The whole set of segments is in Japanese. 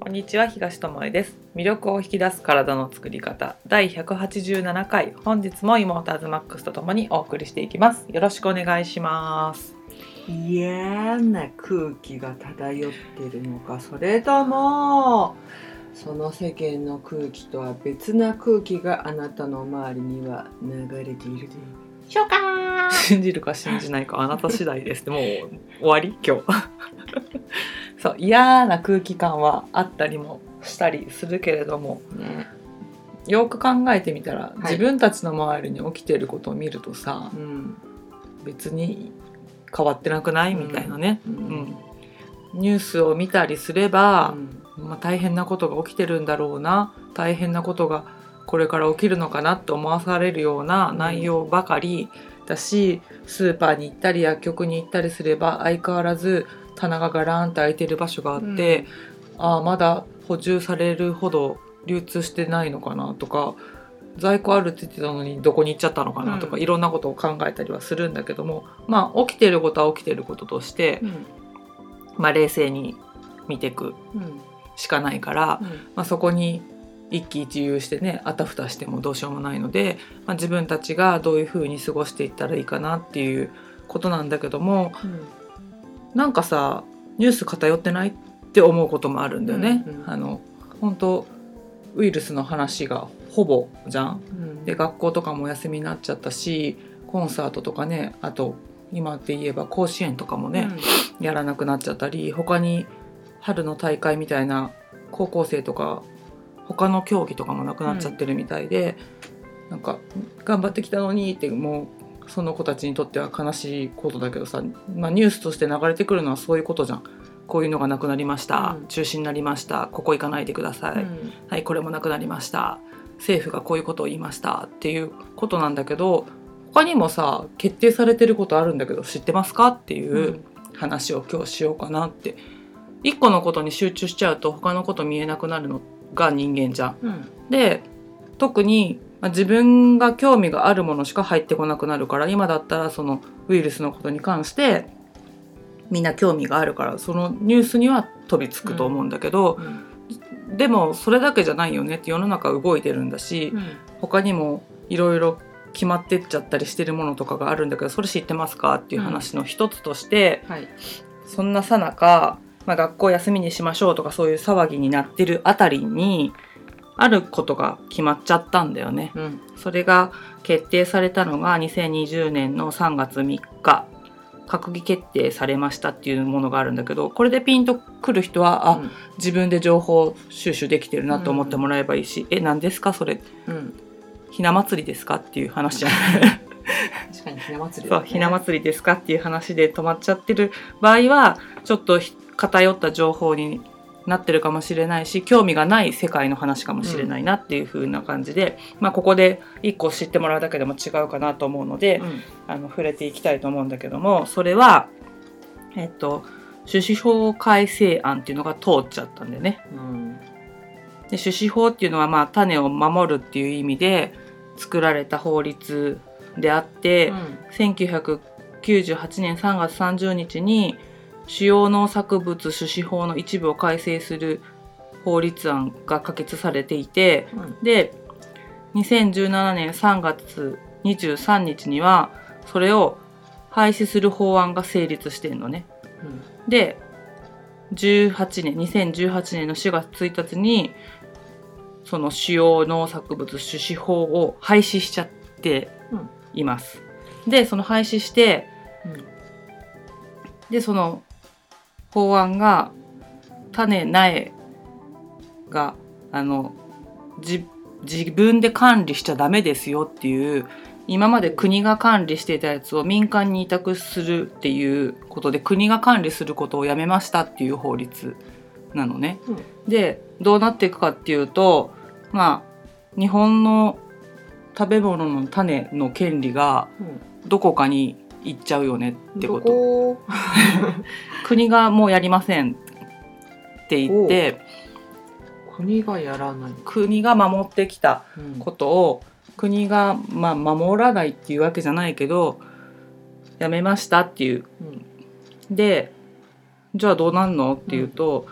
こんにちは東智恵です。魅力を引き出す体の作り方。第187回。本日もイモーターズマックスとともにお送りしていきます。よろしくお願いします。嫌な空気が漂ってるのかそれともその世間の空気とは別な空気があなたの周りには流れているでしょうか信じるか信じないかあなた次第です。もう終わり？今日そう嫌な空気感はあったりもしたりするけれどもね。よく考えてみたら、い。自分たちの周りに起きてることを見るとさうん。別に変わってなくない？みたいなね、ううん。ん。ニュースを見たりすればう、ん。まあ、大変なことが起きてるんだろうな。大変なことがこれから起きるのかな？って思わされるような内容ばかりだしスーパーに行ったり薬局に行ったりすれば相変わらず棚がガランと空いてる場所があって、ああまだ補充されるほど流通してないのかなとか在庫あるって言ってたのにどこに行っちゃったのかなとか、うん。いろんなことを考えたりはするんだけどもまあ起きてることは起きてることとしてう、ん。まあ、冷静に見ていくうん。しかないから、うん。まあ、そこに一喜一憂してねあたふたしてもどうしようもないので、まあ、自分たちがどういうふうに過ごしていったらいいかなっていうことなんだけどもなんかさニュース偏ってないって思うこともあるんだよね。うんうんあの本当ウイルスの話がほぼじゃん。うんで学校とかもお休みになっちゃったしコンサートとかねあと今って言えば甲子園とかもね、やらなくなっちゃったり他に春の大会みたいな高校生とか他の競技とかもなくなっちゃってるみたいで、なんか頑張ってきたのにってもうその子たちにとっては悲しいことだけどさ、まあ、ニュースとして流れてくるのはそういうことじゃん。こういうのがなくなりました、うん。中止になりました。ここ行かないでください、うん。はいこれもなくなりました。政府がこういうことを言いましたっていうことなんだけど他にもさ決定されてることあるんだけど知ってますかっていう話を今日しようかなって。一個のことに集中しちゃうと他のこと見えなくなるのが人間じゃん。うん。で特にまあ自分が興味があるものしか入ってこなくなるから今だったらそのウイルスのことに関してみんな興味があるからそのニュースには飛びつくと思うんだけど、うん。でもそれだけじゃないよねって世の中動いてるんだし、他にもいろいろ決まってっちゃったりしてるものとかがあるんだけどそれ知ってますかっていう話の一つとして、はい。そんなさなか、まあ、学校休みにしましょうとかそういう騒ぎになってるあたりにあることが決まっちゃったんだよね。うん。それが決定されたのが2020年の3月3日。閣議決定されましたっていうものがあるんだけどこれでピンとくる人はあ、うん。自分で情報収集できてるなと思ってもらえばいいし、え何ですか？それ。うん。ひな祭りですか？っていう話じゃん。確かにひな祭りそうひな祭りですか？っていう話で止まっちゃってる場合はちょっとひ偏った情報になってるかもしれないし興味がない世界の話かもしれないなっていう風な感じで、まあここで一個知ってもらうだけでも違うかなと思うので、うん。あの触れていきたいと思うんだけどもそれはえっと種子法改正案っていうのが通っちゃったんだよね。うん。で種子法っていうのはまあ種を守るっていう意味で作られた法律であって、1998年3月30日に主要農作物種子法の一部を改正する法律案が可決されていてうんで2017年3月23日にはそれを廃止する法案が成立してんのね。で18年2018年の4月1日にその主要農作物種子法を廃止しちゃっています。でその廃止してでその法案が種苗があのじ自分で管理しちゃダメですよっていう今まで国が管理していたやつを民間に委託するっていうことで国が管理することをやめましたっていう法律なのね。うんでどうなっていくかっていうとまあ日本の食べ物の種の権利がうんどこかに行っちゃうよねってどこと。こ？国がもうやりませんって言って。国がやらない。国が守ってきたうん。ことを国が、まあ、守らないっていうわけじゃないけどやめましたっていう。うん。でじゃあどうなんのっていうと、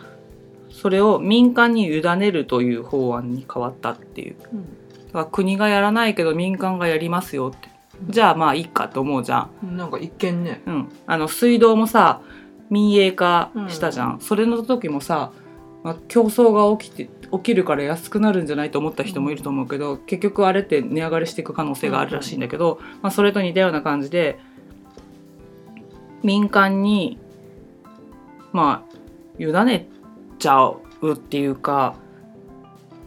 それを民間に委ねるという法案に変わったっていう。うん。だから国がやらないけど民間がやりますよってじゃあまあいいかと思うじゃん、なんか一見ね。うん、あの水道もさ民営化したじゃん、それの時もさ、まあ、競争が起きて起きるから安くなるんじゃないと思った人もいると思うけど、結局あれって値上がりしていく可能性があるらしいんだけど、まあ、それと似たような感じで民間にまあ委ねちゃうっていうか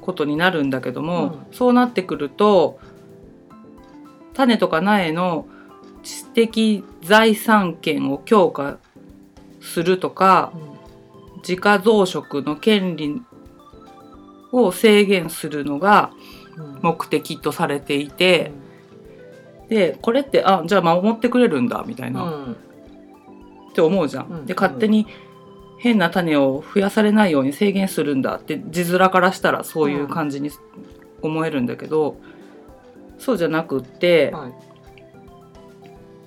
ことになるんだけども、そうなってくると種とか苗の知的財産権を強化するとか自家増殖の権利を制限するのがうん。目的とされていて、でこれってあじゃあ守ってくれるんだみたいな、うん。って思うじゃん。うん。で勝手に変な種を増やされないように制限するんだって字面からしたらそういう感じに思えるんだけど、そうじゃなくって、はい。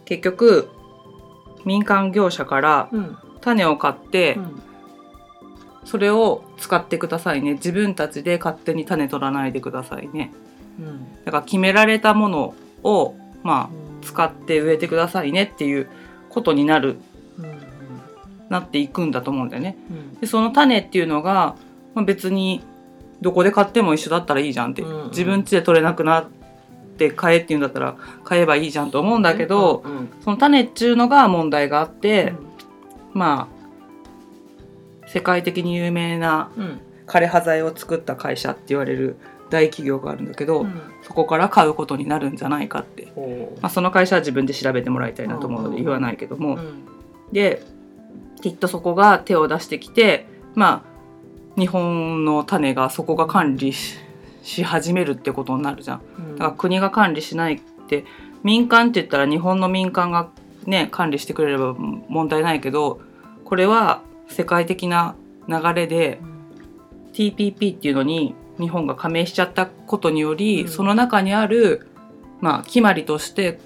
結局民間業者からうん。種を買って、うん。それを使ってくださいね。自分たちで勝手に種取らないでくださいね。うん。だから決められたものをまあうん。使って植えてくださいねっていうことになるうんうん。なっていくんだと思うんだよね。うん。でその種っていうのが、まあ、別にどこで買っても一緒だったらいいじゃんって、うんうん。自分家で取れなくなって買えっていうんだったら買えばいいじゃんと思うんだけど、うんうんその種っちゅうのが問題があって、まあ世界的に有名なうん。枯葉剤を作った会社って言われる大企業があるんだけど、うん。そこから買うことになるんじゃないかって、まあ、その会社は自分で調べてもらいたいなと思うのでうん言わないけども、うん。できっとそこが手を出してきてまあ日本の種がそこが管理しし始めるってことになるじゃん。うん。だから国が管理しないって民間って言ったら日本の民間がね管理してくれれば問題ないけどこれは世界的な流れで TPP っていうのに日本が加盟しちゃったことにより、うん。その中にあるまあ決まりとして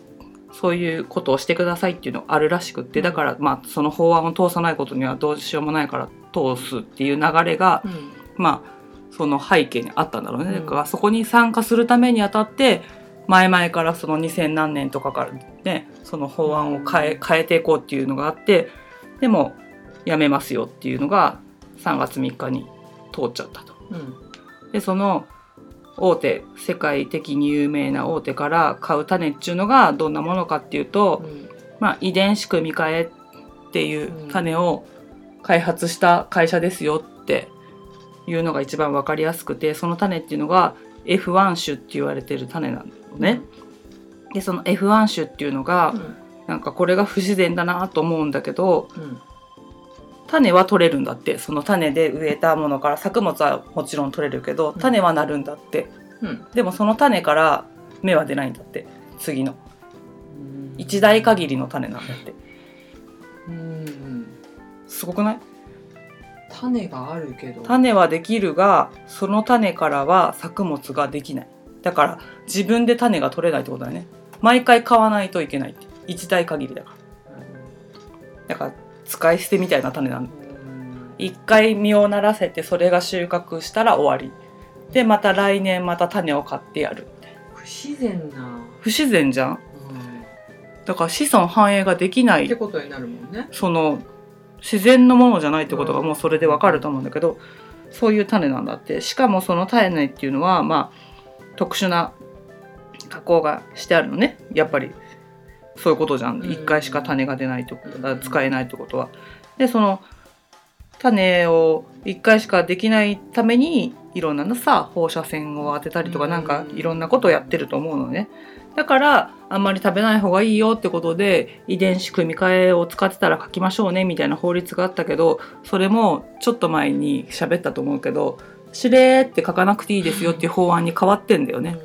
そういうことをしてくださいっていうのがあるらしくってだからまあその法案を通さないことにはどうしようもないから通すっていう流れがうん。まあその背景にあったんだろうね、うん。だからそこに参加するためにあたって前々からその2000何年とかからねその法案を変え変えていこうっていうのがあってでもやめますよっていうのが3月3日に通っちゃったと。うん。でその大手世界的に有名な大手から買う種っていうのがどんなものかっていうと、まあ、遺伝子組み換えっていう種を開発した会社ですよっていうのが一番わかりやすくてその種っていうのが F1 種って言われてる種なのね。でその F1 種っていうのがうん。なんかこれが不自然だなと思うんだけどうん。種は取れるんだって。その種で植えたものから作物はもちろん取れるけどうん。種はなるんだって。うん。でもその種から芽は出ないんだって。次の。うん。一代限りの種なんだって。うん。すごくない？種があるけど。種はできるがその種からは作物ができない。だから自分で種が取れないってことだよね。毎回買わないといけないって。一代限りだから。だから使い捨てみたいな種なんだ。うん。一回実をならせてそれが収穫したら終わり。でまた来年また種を買ってやる。みたいな不自然な。不自然じゃん。うん。だから子孫繁栄ができない。ってことになるもんね。その自然のものじゃないってことがもうそれでわかると思うんだけどそういう種なんだって。しかもその種っていうのはまあ特殊な加工がしてあるのね。やっぱり。そういうことじゃん。うん。一回しか種が出ないってことだうん使えないってことは。でその種を一回しかできないためにいろんなのさ放射線を当てたりとかうん。なんかいろんなことをやってると思うのね。だからあんまり食べない方がいいよってことで遺伝子組み換えを使ってたら書きましょうねみたいな法律があったけどそれもちょっと前に喋ったと思うけどしれーって書かなくていいですよっていう法案に変わってんだよね。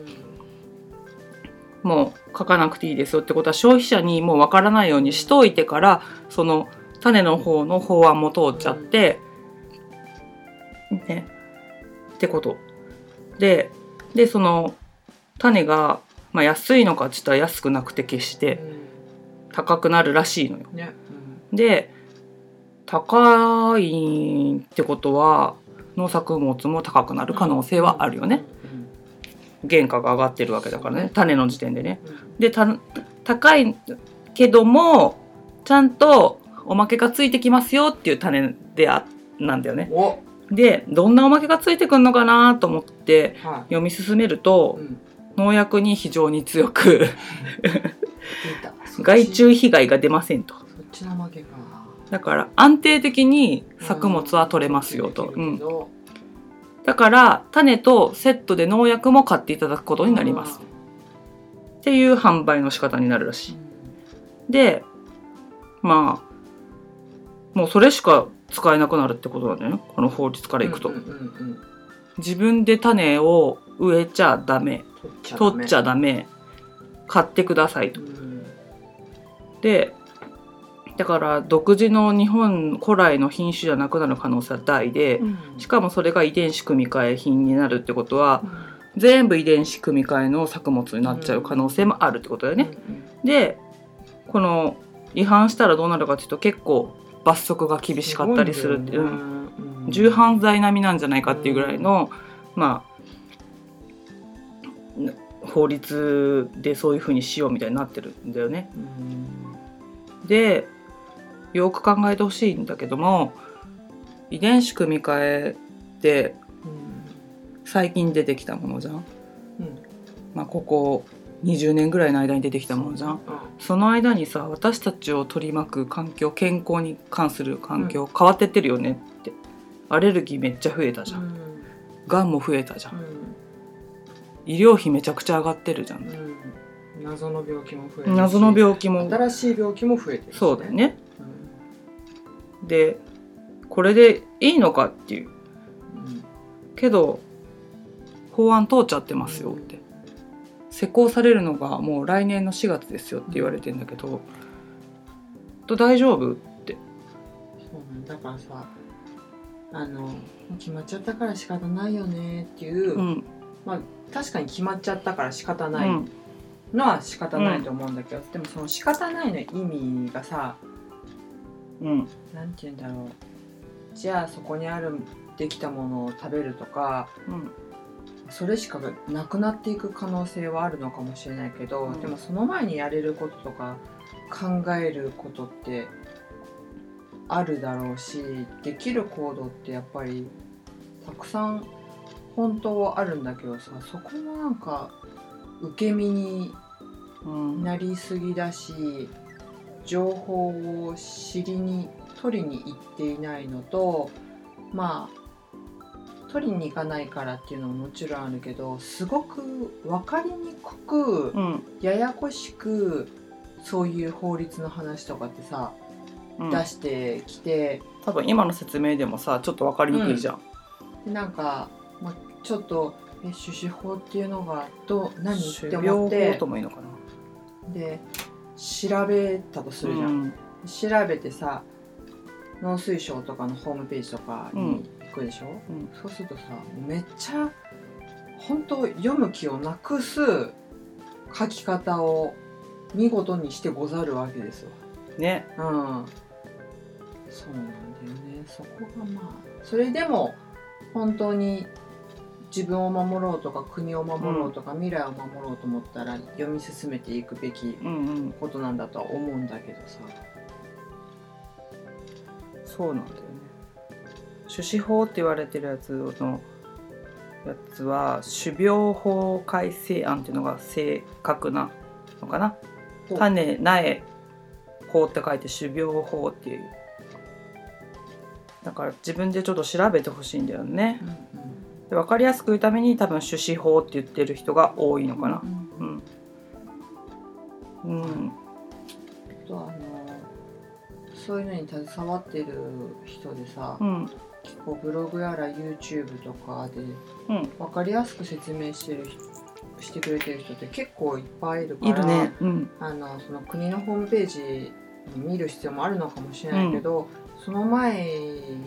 もう書かなくていいですよってことは消費者にもうわからないようにしといてからその種の方の法案も通っちゃって、ねってことででその種が、まあ、安いのかって言ったら安くなくて決して高くなるらしいのよ。ねで高いってことは農作物も高くなる可能性はあるよね。原価が上がってるわけだからね種の時点でね。でた高いけどもちゃんとおまけがついてきますよっていう種であなんだよね。おでどんなおまけがついてくるのかなと思っては読み進めるとい、うん、農薬に非常に強く。害虫被害が出ませんと。そっちの負けか。だから安定的に作物は取れますよと。うん、だから種とセットで農薬も買っていただくことになります。っていう販売の仕方になるらしい。でまあもうそれしか使えなくなるってことなんだよね。この法律からいくと、自分で種を植えちゃダメ取っちゃダメ。買ってくださいと。うん。でだから独自の日本古来の品種じゃなくなる可能性は大でしかもそれが遺伝子組み換え品になるってことは全部遺伝子組み換えの作物になっちゃう可能性もあるってことだよね。でこの違反したらどうなるかっていうと結構罰則が厳しかったりするっていう、うん重犯罪並みなんじゃないかっていうぐらいの、まあ法律でそういうふうにしようみたいになってるんだよね。でよく考えてほしいんだけども遺伝子組み換えって最近出てきたものじゃん。まあ、ここ20年ぐらいの間に出てきたものじゃん。その間にさ私たちを取り巻く環境健康に関する環境変わってってるよねって。アレルギーめっちゃ増えたじゃん。がん。も増えたじゃん医療費めちゃくちゃ上がってるじゃん。謎の病気も増えて謎の病気も。新しい病気も増えてるしそうだよね。でこれでいいのかっていう。うん。けど法案通っちゃってますよって。施行されるのがもう来年の4月ですよって言われてんだけど、と大丈夫？って。そうなんだからさあの決まっちゃったから仕方ないよねっていう、うん確かに決まっちゃったから仕方ない。うん。のは仕方ないと思うんだけど、でもその仕方ないの意味がさうん。なんて言うんだろう。じゃあそこにあるできたものを食べるとかうん。それしかなくなっていく可能性はあるのかもしれないけど、うん。でもその前にやれることとか考えることってあるだろうしできる行動ってやっぱりたくさん本当はあるんだけどさそこもなんか受け身にうん。なりすぎだし情報を知りに取りに行っていないのとまあ取りに行かないからっていうのももちろんあるけどすごく分かりにくくうん。ややこしくそういう法律の話とかってさ、うん。出してきて多分今の説明でもさちょっと分かりにくいじゃん、でなんか、まあ、ちょっとえ種子法っていうのがどう何って思って。法ともいいのかな。で調べたとするじゃん。うん。調べてさ農水省とかのホームページとかに行くでしょ、うん。そうするとさめっちゃ本当読む気をなくす書き方を見事にしてござるわけですよ。ね。うん、そうなんだよね。そこがまあそれでも本当に自分を守ろうとか国を守ろうとか、未来を守ろうと思ったら読み進めていくべきことなんだとは思うんだけどさ。そうなんだよね。種子法って言われてるやつのやつは種苗法改正案っていうのが正確なのかな？種苗法って書いて種苗法っていう。だから自分でちょっと調べてほしいんだよね。うんうんで分かりやすく言うために多分種子法って言ってる人が多いのかな。うんうんうん。あとあのそういうのに携わってる人でさ、うん。結構ブログやら YouTube とかでうん。分かりやすく説明してる人してくれてる人って結構いっぱいいるからいるね。うん。あのその国のホームページに見る必要もあるのかもしれないけど、その前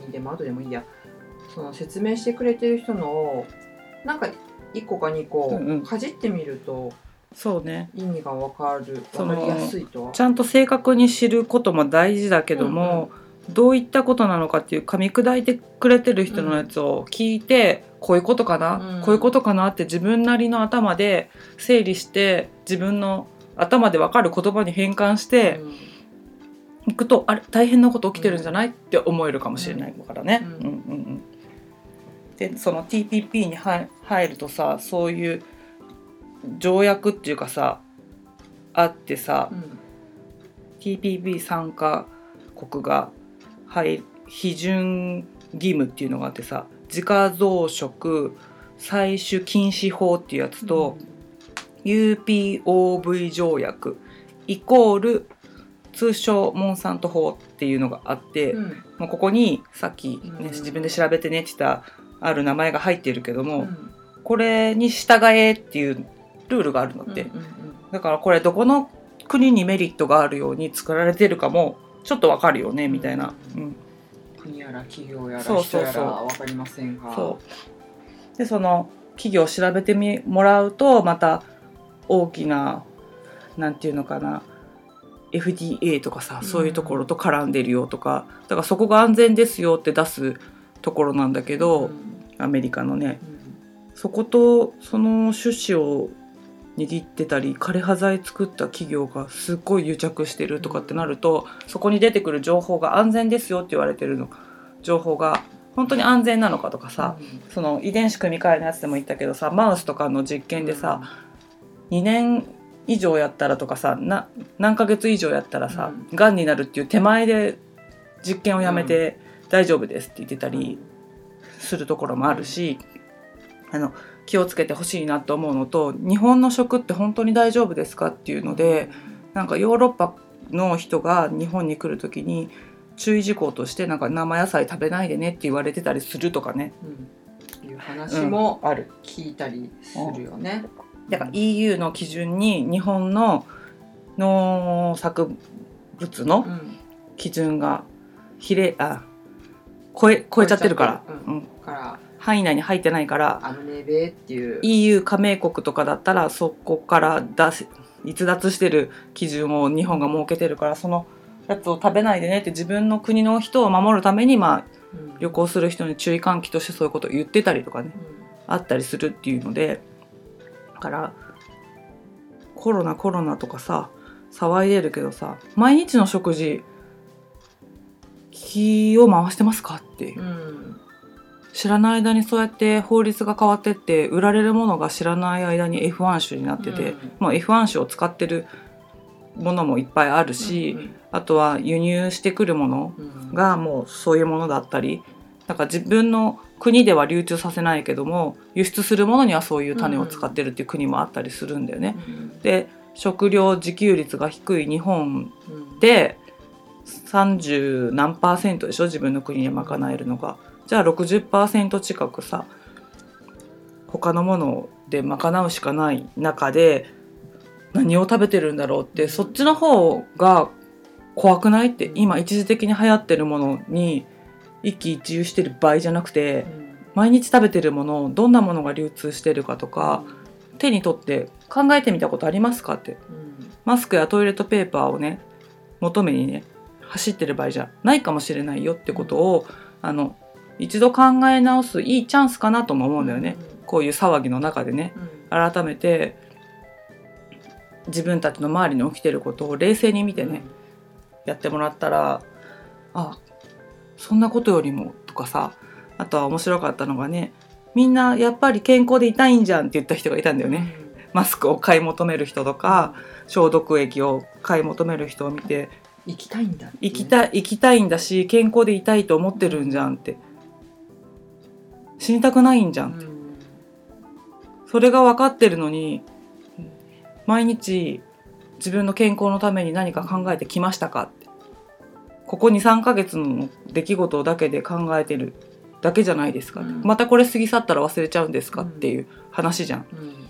にでも後でもいいやその説明してくれてる人のをなんか1個か2個うんうん。かじってみるとそうね。意味が分かる。その分かりやすいとは。ちゃんと正確に知ることも大事だけども、どういったことなのかっていう噛み砕いてくれてる人のやつを聞いて、こういうことかな、うん。こういうことかな？って自分なりの頭で整理して自分の頭で分かる言葉に変換していくと、あれ？大変なこと起きてるんじゃない？って思えるかもしれないからね。うん。うんうんうんでその TPP に入入るとさそういう条約っていうかさあってさ、うん TPP 参加国が入批准義務っていうのがあってさ自家増殖採取禁止法っていうやつと、UPOV 条約イコール通称モンサント法っていうのがあって、うん。もうここにさっき、ねうん。自分で調べてねって言ったある名前が入っているけども、うん。これに従えっていうルールがあるのって、うんうんだからこれどこの国にメリットがあるように作られてるかもちょっとわかるよねみたいな、ううん、国やら企業やらそう人そうそうやらわかりませんが。そうでその企業を調べてみもらうとまた大きななんていうのかな FDA とかさうん。そういうところと絡んでるよとか。だからそこが安全ですよって出すところなんだけど、うん。アメリカのね。うん。そことその種子を握ってたり枯葉剤作った企業がすっごい癒着してるとかってなるとそこに出てくる情報が安全ですよって言われてるの。情報が本当に安全なのかとかさ、その遺伝子組み換えのやつでも言ったけどさマウスとかの実験でさ、2年以上やったらとかさな何ヶ月以上やったらさ、がん。になるっていう手前で実験をやめて大丈夫ですって言ってたりするところもあるし、あの気をつけてほしいなと思うのと日本の食って本当に大丈夫ですかっていうのでなんかヨーロッパの人が日本に来る時に注意事項としてなんか生野菜食べないでねって言われてたりするとかね、うん。いう話もある。聞いたりするよね。だから EU の基準に日本の農作物のうん。基準がひれあ超え超えちゃってる。から。うん。から範囲内に入ってないから。あのねべっていう。EU 加盟国とかだったらそこから出し逸脱してる基準を日本が設けてるからそのやつを食べないでねって自分の国の人を守るためにまあうん。旅行する人に注意喚起としてそういうことを言ってたりとかねあったりするっていうのでだからコロナコロナとかさ騒いでるけどさ毎日の食事気を回してますかって。いううん知らない間にそうやって法律が変わってって売られるものが知らない間に F1 種になってて、うん。もう F1 種を使ってるものもいっぱいあるし、あとは輸入してくるものうん。がもうそういうものだったりだから自分の国では流通させないけども輸出するものにはそういう種を使ってるっていう国もあったりするんだよね。うん。で食料自給率が低い日本うん。で30何パーセントでしょ？自分の国で賄えるのが。じゃあ60%近くさ他のもので賄うしかない中で何を食べてるんだろうってそっちの方が怖くない？って今一時的に流行ってるものに一喜一憂してる場合じゃなくて毎日食べてるものどんなものが流通してるかとか手に取って考えてみたことありますか？って。うん。マスクやトイレットペーパーをね求めにね走ってる場合じゃないかもしれないよってことをあの一度考え直すいいチャンスかなとも思うんだよね、こういう騒ぎの中でね。うん。改めて自分たちの周りに起きてることを冷静に見てね、やってもらったらあそんなことよりもとかさあとは面白かったのがねみんなやっぱり健康でいたいんじゃんって言った人がいたんだよね、マスクを買い求める人とか消毒液を買い求める人を見て行きたいんだって。生きたい生きたいんだし健康でいたいと思ってるんじゃんって。死にたくないんじゃんって。うん。それが分かってるのに毎日自分の健康のために何か考えてきましたかって。ここ23ヶ月の出来事だけで考えてるだけじゃないですか、うん。またこれ過ぎ去ったら忘れちゃうんですかっていう話じゃん。うん。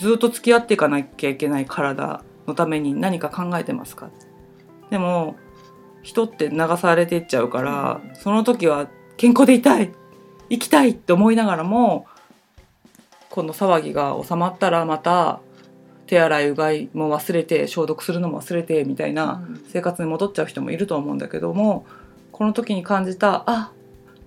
ずっと付き合っていかなきゃいけない体のために何か考えてますか？でも人って流されてっちゃうから、うんその時は健康でいたい生きたいって思いながらもこの騒ぎが収まったらまた手洗いうがいも忘れて消毒するのも忘れてみたいなうん。生活に戻っちゃう人もいると思うんだけどもこの時に感じたあ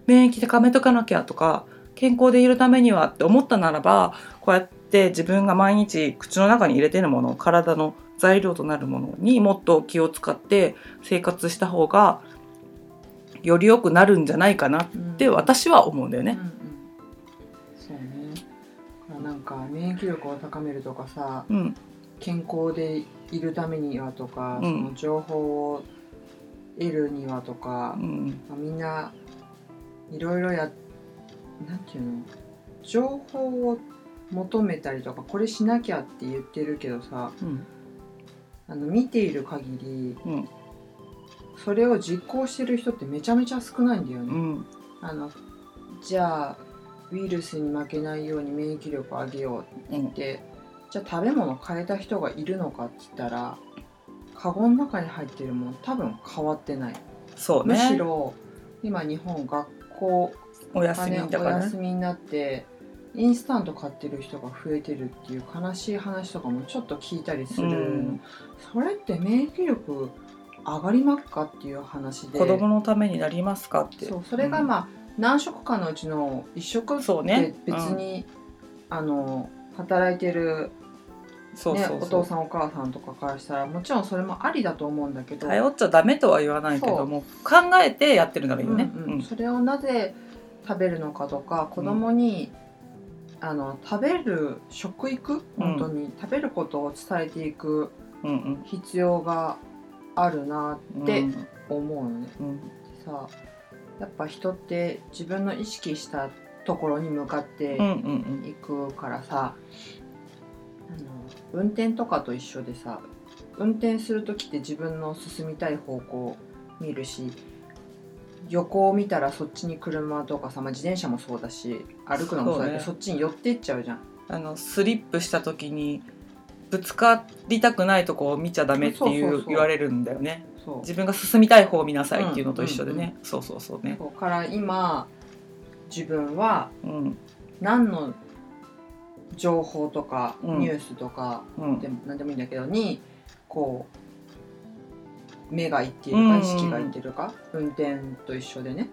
免疫高めとかなきゃとか健康でいるためにはって思ったならばこうやって自分が毎日口の中に入れてるもの体の材料となるものにもっと気を使って生活した方がより良くなるんじゃないかなって私は思うんだよね。うんうん。そうね。なんか免疫力を高めるとかさうん、健康でいるためにはとか、うん。その情報を得るにはとかう、ん、まあみんないろいろやなんていうの？情報を求めたりとかこれしなきゃって言ってるけどさうん、あの見ている限りうん、それを実行してる人ってめちゃめちゃ少ないんだよね。うん、あのじゃあウイルスに負けないように免疫力を上げようってうん、でじゃあ食べ物変えた人がいるのかって言ったらカゴの中に入ってるもの多分変わってない、むそうね。しろ今日本学校お休がねおみだからね休。みになってインスタント買ってる人が増えてるっていう悲しい話とかもちょっと聞いたりする、うん。それって免疫力上がりますかっていう話で。子供のためになりますかって。そうそれがまあ、何食かのうちの1食ってそうね。別に、あの働いてる、ね、そうそうそう。お父さんお母さんとかからしたらもちろんそれもありだと思うんだけど、頼っちゃダメとは言わないけども考えてやってるならいいよね。うんうん。うん。それをなぜ食べるのかとか子供に、あの食べる食育？本当に、食べることを伝えていくうん必要があるなうん。って思うのね。うん。さやっぱ人って自分の意識したところに向かってうんうん。行くからさ、あの運転とかと一緒でさ運転する時って自分の進みたい方向を見るし横を見たらそっちに車とかさ、まあ、自転車もそうだし歩くのもそうだけどそっちに寄っていっちゃうじゃん。あのスリップした時にぶつかりたくないとこを見ちゃダメっていう言われるんだよね。自分が進みたい方を見なさいっていうのと一緒でね。そうそうそうね。そうから今自分はうん何の情報とかうんニュースとか、うんでも何でもいいんだけどにこう目がいっているうんか意識がいってるか、運転と一緒でね。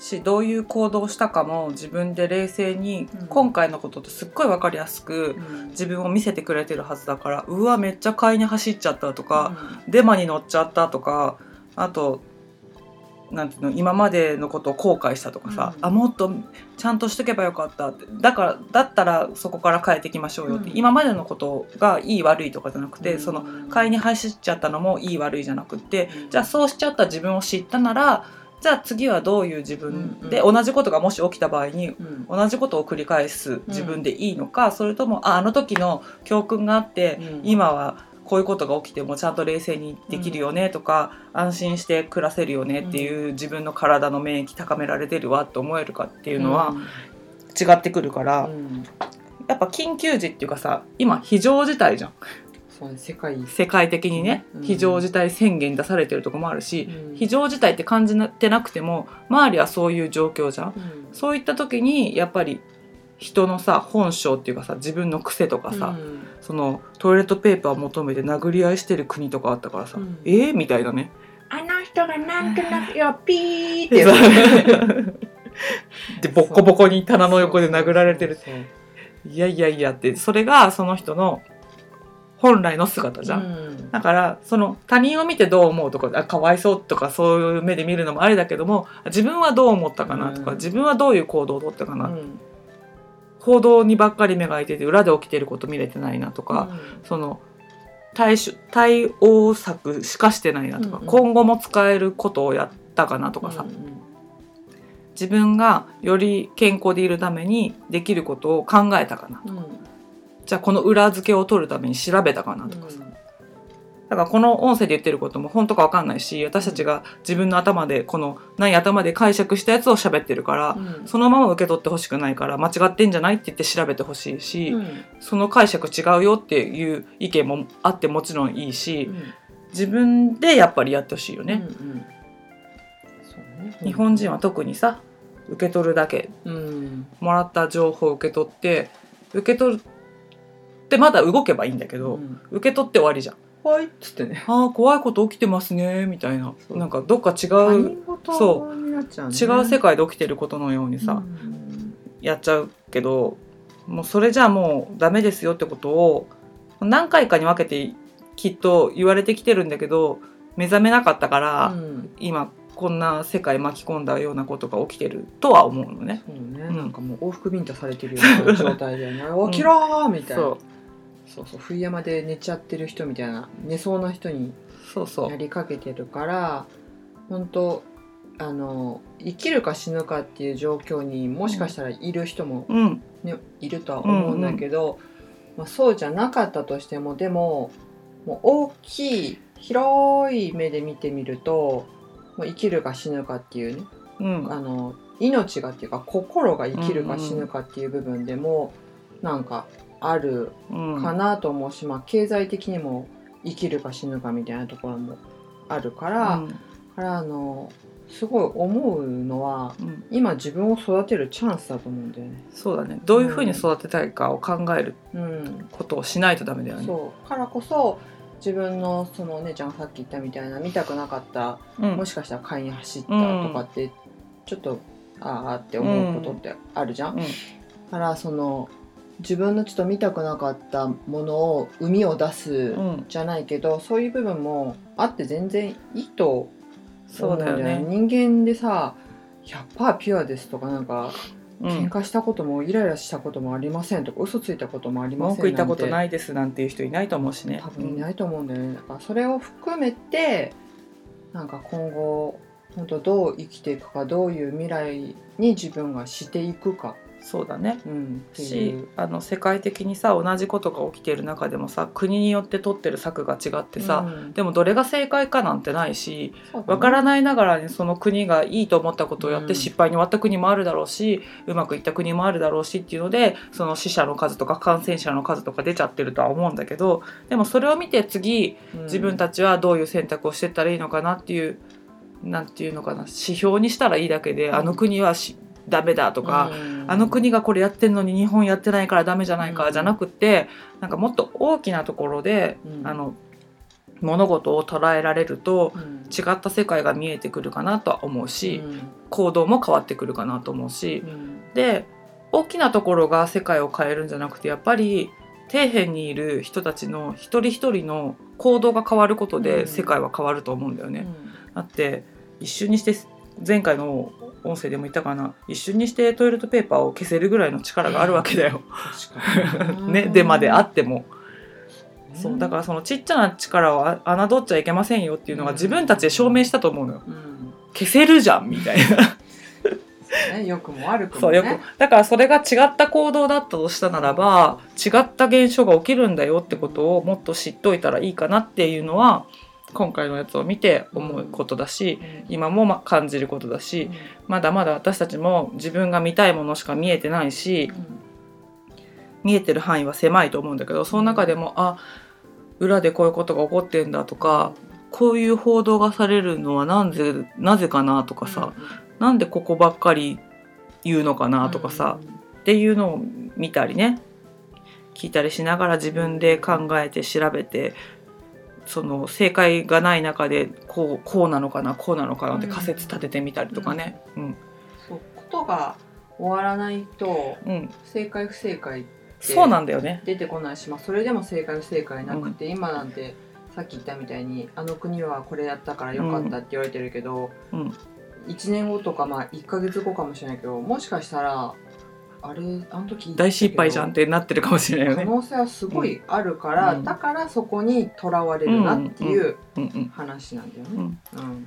しどういう行動をしたかも自分で冷静にうん。今回のことってすっごい分かりやすく自分を見せてくれてるはずだからうわめっちゃ買いに走っちゃったとか、デマに乗っちゃったとかあとなんていうの今までのことを後悔したとかさ、うん。あもっとちゃんとしとけばよかったって。だからだったらそこから変えていきましょうよって、うん。今までのことがいい悪いとかじゃなくて、うん。その買いに走っちゃったのもいい悪いじゃなくってうん。じゃあそうしちゃった自分を知ったならじゃあ次はどういう自分で、うん同じことがもし起きた場合にうん。同じことを繰り返す自分でいいのか、それともああの時の教訓があって、うん。今はこういうことが起きてもちゃんと冷静にできるよねとか、安心して暮らせるよねっていう自分の体の免疫高められてるわって思えるかっていうのは違ってくるから、うん。やっぱ緊急時っていうかさ今非常事態じゃん。そうね世界、世界的にね、うん。非常事態宣言出されてるとこもあるし、うん。非常事態って感じてなくても周りはそういう状況じゃん。うん。そういった時にやっぱり人のさ本性っていうかさ自分の癖とかさ、うんそのトイレットペーパー求めて殴り合いしてる国とかあったからさ、うん。えー、みたいなね。あの人がなんとなくよピーって。でボッコボコに棚の横で殴られてる。いやいやいやって。それがその人の本来の姿じゃん。うん。だからその他人を見てどう思うとかあかわいそうとかそういう目で見るのもありだけども自分はどう思ったかなとか、うん。自分はどういう行動をとったかな、うん報道にばっかり目がいてて裏で起きてること見れてないなとか、その対処対応策しかしてないなとか、うん。うん今後も使えることをやったかなとかさ、うん自分がより健康でいるためにできることを考えたかなうんうん。じゃあこの裏付けを取るために調べたかなとかさ、だからこの音声で言ってることも本当か分かんないし私たちが自分の頭でこのない頭で解釈したやつを喋ってるから、うん。そのまま受け取ってほしくないから間違ってんじゃないって言って調べてほしいし、うん。その解釈違うよっていう意見もあってもちろんいいし、うん。自分でやっぱりやってほしいよね、うんうん。ね。日本人は特にさ受け取るだけ。うん。もらった情報を受け取って受け取っってまだ動けばいいんだけど、うん。受け取って終わりじゃん。はいっつってね。あー怖いこと起きてますねみたいな。なんかどっか違他う人事になっちゃうね。違う世界で起きてることのようにさ、うん。やっちゃうけどもうそれじゃあもうダメですよってことを何回かに分けてきっと言われてきてるんだけど目覚めなかったから、うん。今こんな世界巻き込んだようなことが起きてるとは思うのね。そうね、うんなんかもう往復ビンタされてるような状態でね 起きろーみたいな、そうそう冬山で寝ちゃってる人みたいな寝そうな人にそうそう。なりかけてるから本当あの生きるか死ぬかっていう状況にもしかしたらいる人も、うん。ねいるとは思うんだけど、まあ、そうじゃなかったとしてもでももう大きい広い目で見てみるともう生きるか死ぬかっていうねうん。あの命がっていうか心が生きるか死ぬかっていう部分でも、なんかあるうん。かなと思うし、まあ、経済的にも生きるか死ぬかみたいなところもあるから、うん。からあのすごい思うのはうん。今自分を育てるチャンスだと思うんだよね。そうだね。どういうふうに育てたいかを考えるうん、ことをしないとダメだよね。そう。からこそ自分のそのお姉ちゃんがさっき言ったみたいな見たくなかったうん。もしかしたら買いに走ったとかってちょっとああって思うことってあるじゃん。うん。からその自分のちょっと見たくなかったものを生みを出すうん。じゃないけど、そういう部分もあって全然いいとそうだよね。人間でさ100%ピュアですとかなんか、うん、喧嘩したこともイライラしたこともありませんとか嘘ついたこともありません文句言ったこといないですなんていう人いないと思うしね。多分いないと思うんだよね。だからそれを含めてなんか今後本当どう生きていくかどういう未来に自分がしていくか、そうだね。うん、しう。あの世界的にさ同じことが起きている中でもさ国によって取ってる策が違ってさ、うん。でもどれが正解かなんてないしわからないながらにその国がいいと思ったことをやっうん。て失敗に終わった国もあるだろうし、うまくいった国もあるだろうしっていうのでその死者の数とか感染者の数とか出ちゃってるとは思うんだけどでもそれを見て次自分たちはどういう選択をしてったらいいのかなっていうなんていうのかな指標にしたらいいだけで、うんあの国はしダメだとか、うん。あの国がこれやってんのに日本やってないからダメじゃないか、うん。じゃなくってなんかもっと大きなところで、うん。あの物事を捉えられるとうん。違った世界が見えてくるかなとは思うし、うん。行動も変わってくるかなと思うしうん。で大きなところが世界を変えるんじゃなくてやっぱり底辺にいる人たちの一人一人の行動が変わることうん。で世界は変わると思うんだよね。だって一瞬にして前回の音声でも言ったかな？一瞬にしてトイレットペーパーを消せるぐらいの力があるわけだよ。ね、でまであっても、うんそうだからそのちっちゃな力をあ侮っちゃいけませんよっていうのが自分たちで証明したと思うのよ。うん。消せるじゃんみたいな。ね。良くも悪くもそうよくねだからそれが違った行動だったとしたならば違った現象が起きるんだよってことをもっと知っといたらいいかなっていうのは今回のやつを見て思うことだし、今もま感じることだし、まだまだ私たちも自分が見たいものしか見えてないし見えてる範囲は狭いと思うんだけどその中でもあ裏でこういうことが起こってんだとかこういう報道がされるのはなんでなぜかなとかさ、なんでここばっかり言うのかなとかさ、っていうのを見たりね聞いたりしながら自分で考えて調べてその正解がない中でこうこうなのかなこうなのかなって仮説立ててみたりとかね。うん。そうことが終わらないとうん、正解不正解そうなんだよね。出てこないし、まあ、それでも正解不正解なくて、今なんてさっき言ったみたいにあの国はこれやったからよかったって言われてるけど、うん。1年後とかまあ1ヶ月後かもしれないけどもしかしたらあれあの時大失敗じゃんってなってるかもしれないよね。可能性はすごいあるから、うんだからそこにとらわれるなっていう話なんだよね。うん、うん。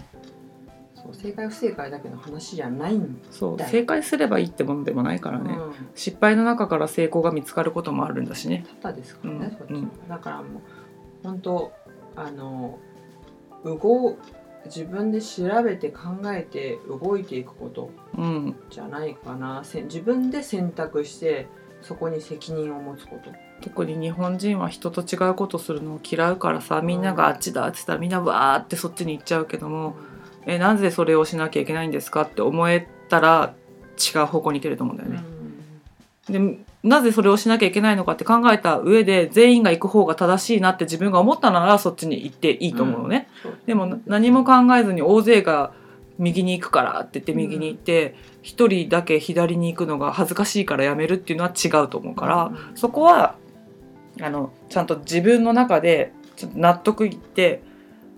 そう正解不正解だけの話じゃないんそう正解すればいいってものでもないからね、うん。失敗の中から成功が見つかることもあるんだしね。ただですからね、うんそっちだからもう本当あの動自分で調べて考えて動いていくこと。うん、じゃないかな。せ自分で選択してそこに責任を持つこと。特に日本人は人と違うことするのを嫌うからさみんながあっちだって言ったらみんなわーってそっちに行っちゃうけどもえなぜそれをしなきゃいけないんですかって思えたら違う方向に行けると思うんだよね。でなぜそれをしなきゃいけないのかって考えた上で全員が行く方が正しいなって自分が思ったならそっちに行っていいと思うのね。そうでも何も考えずに大勢が右に行くからって言って右に行って一、人だけ左に行くのが恥ずかしいからやめるっていうのは違うと思うから、うんそこはあのちゃんと自分の中で納得いって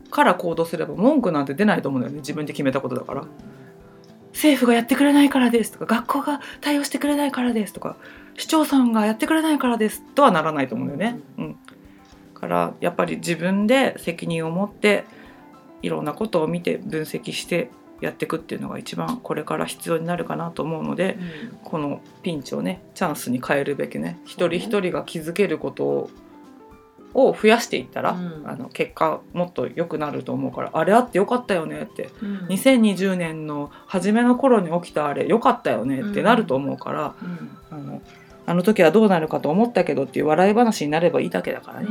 から行動すれば文句なんて出ないと思うんだよね自分で決めたことだから。政府がやってくれないからですとか学校が対応してくれないからですとか市長さんがやってくれないからですとはならないと思うんだよね。うん、からやっぱり自分で責任を持っていろんなことを見て分析してやっていくっていうのが一番これから必要になるかなと思うのでうん。このピンチをねチャンスに変えるべきね一人一人が気づけることをを増やしていったら、うん。あの結果もっと良くなると思うからあれあってよかったよねってうん。2020年の初めの頃に起きたあれ良かったよねってなると思うから、うん。あのあの時はどうなるかと思ったけどっていう笑い話になればいいだけだからね。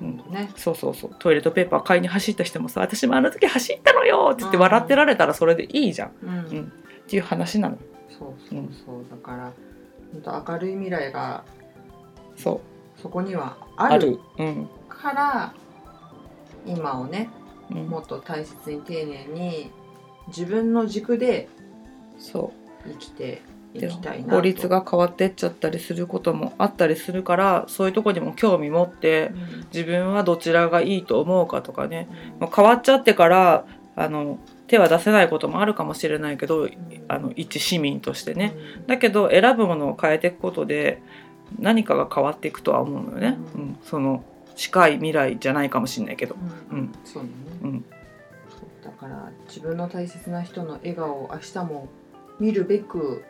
うん。ねそうそうそう。トイレットペーパー買いに走った人もさ私もあの時走ったのよって言って笑ってられたらそれでいいじゃん、うん。うん。っていう話なの。そうそうそう。だから本当明るい未来がそうそこにはあある。るうん。から今をねうん。もっと大切に丁寧に自分の軸でそ生きていきたいなと。法律が変わってっちゃったりすることもあったりするからそういうとこにも興味持ってうん。自分はどちらがいいと思うかとかね。もう変わっちゃってからあの手は出せないこともあるかもしれないけどあの一市民としてね。だけど選ぶものを変えていくことで何かが変わっていくとは思うのよね、ううん。んその近い未来じゃないかもしれないけど、うん。うん。そうだね。うん、だから自分の大切な人の笑顔を明日も見るべく、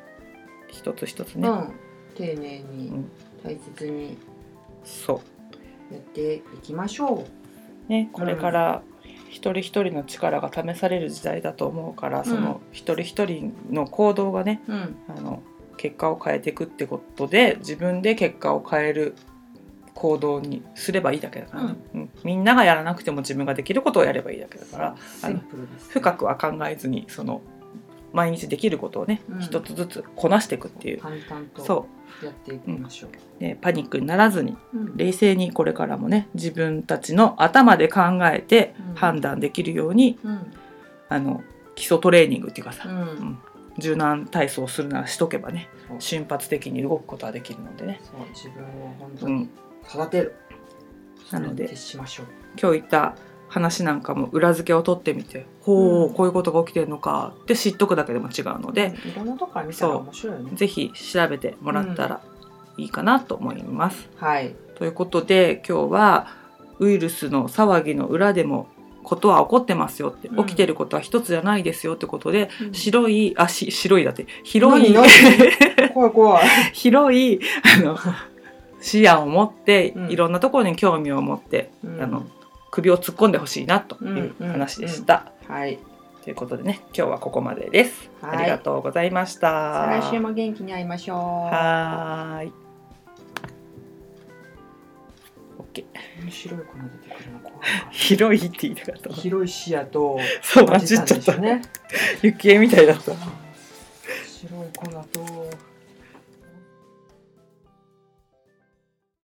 一つ一つね、うん、丁寧にうん。大切にそやっていきましょう。ねこれから一人一人の力が試される時代だと思うから、その一人一人の行動がねう。うん。あの結果を変えていくってことで自分で結果を変える行動にすればいいだけだからね、うん。みんながやらなくても自分ができることをやればいいだけだから深くは考えずにその毎日できることをね、うん。一つずつこなしていくっていう。淡々とそやっていきましょう。う、ね、パニックにならずにうん。冷静にこれからもね自分たちの頭で考えてうん。判断できるように、うん。あの基礎トレーニングっていうかさ、うん。ん柔軟体操をするならしとけばね瞬発的に動くことはできるのでね、そう自分を本当にうん、育てる、なのでそれに徹しましょう。今日言った話なんかも裏付けを取ってみてほう、うんこういうことが起きてるのかって知っとくだけでも違うので、いろんなとこから見たら面白いよね。ぜひ調べてもらったらいいかなと思います。はい。ということで今日はウイルスの騒ぎの裏でもことは起こってますよって、うん起きてることは一つじゃないですよってことで、うん白いあし白いだって広い何？何 怖い怖い。広いあの視野を持って、うんいろんなところに興味を持って、うんあの首を突っ込んでほしいなといううん話でした。はい。ということでね今日はここまでです。はいありがとうございました。来週も元気に会いましょう。はーい。オッケー。面白い粉出てくるの怖いか広いって言いたかったら。。広い視野とそう、混じっちゃった。ね。雪絵みたいだった。白い粉と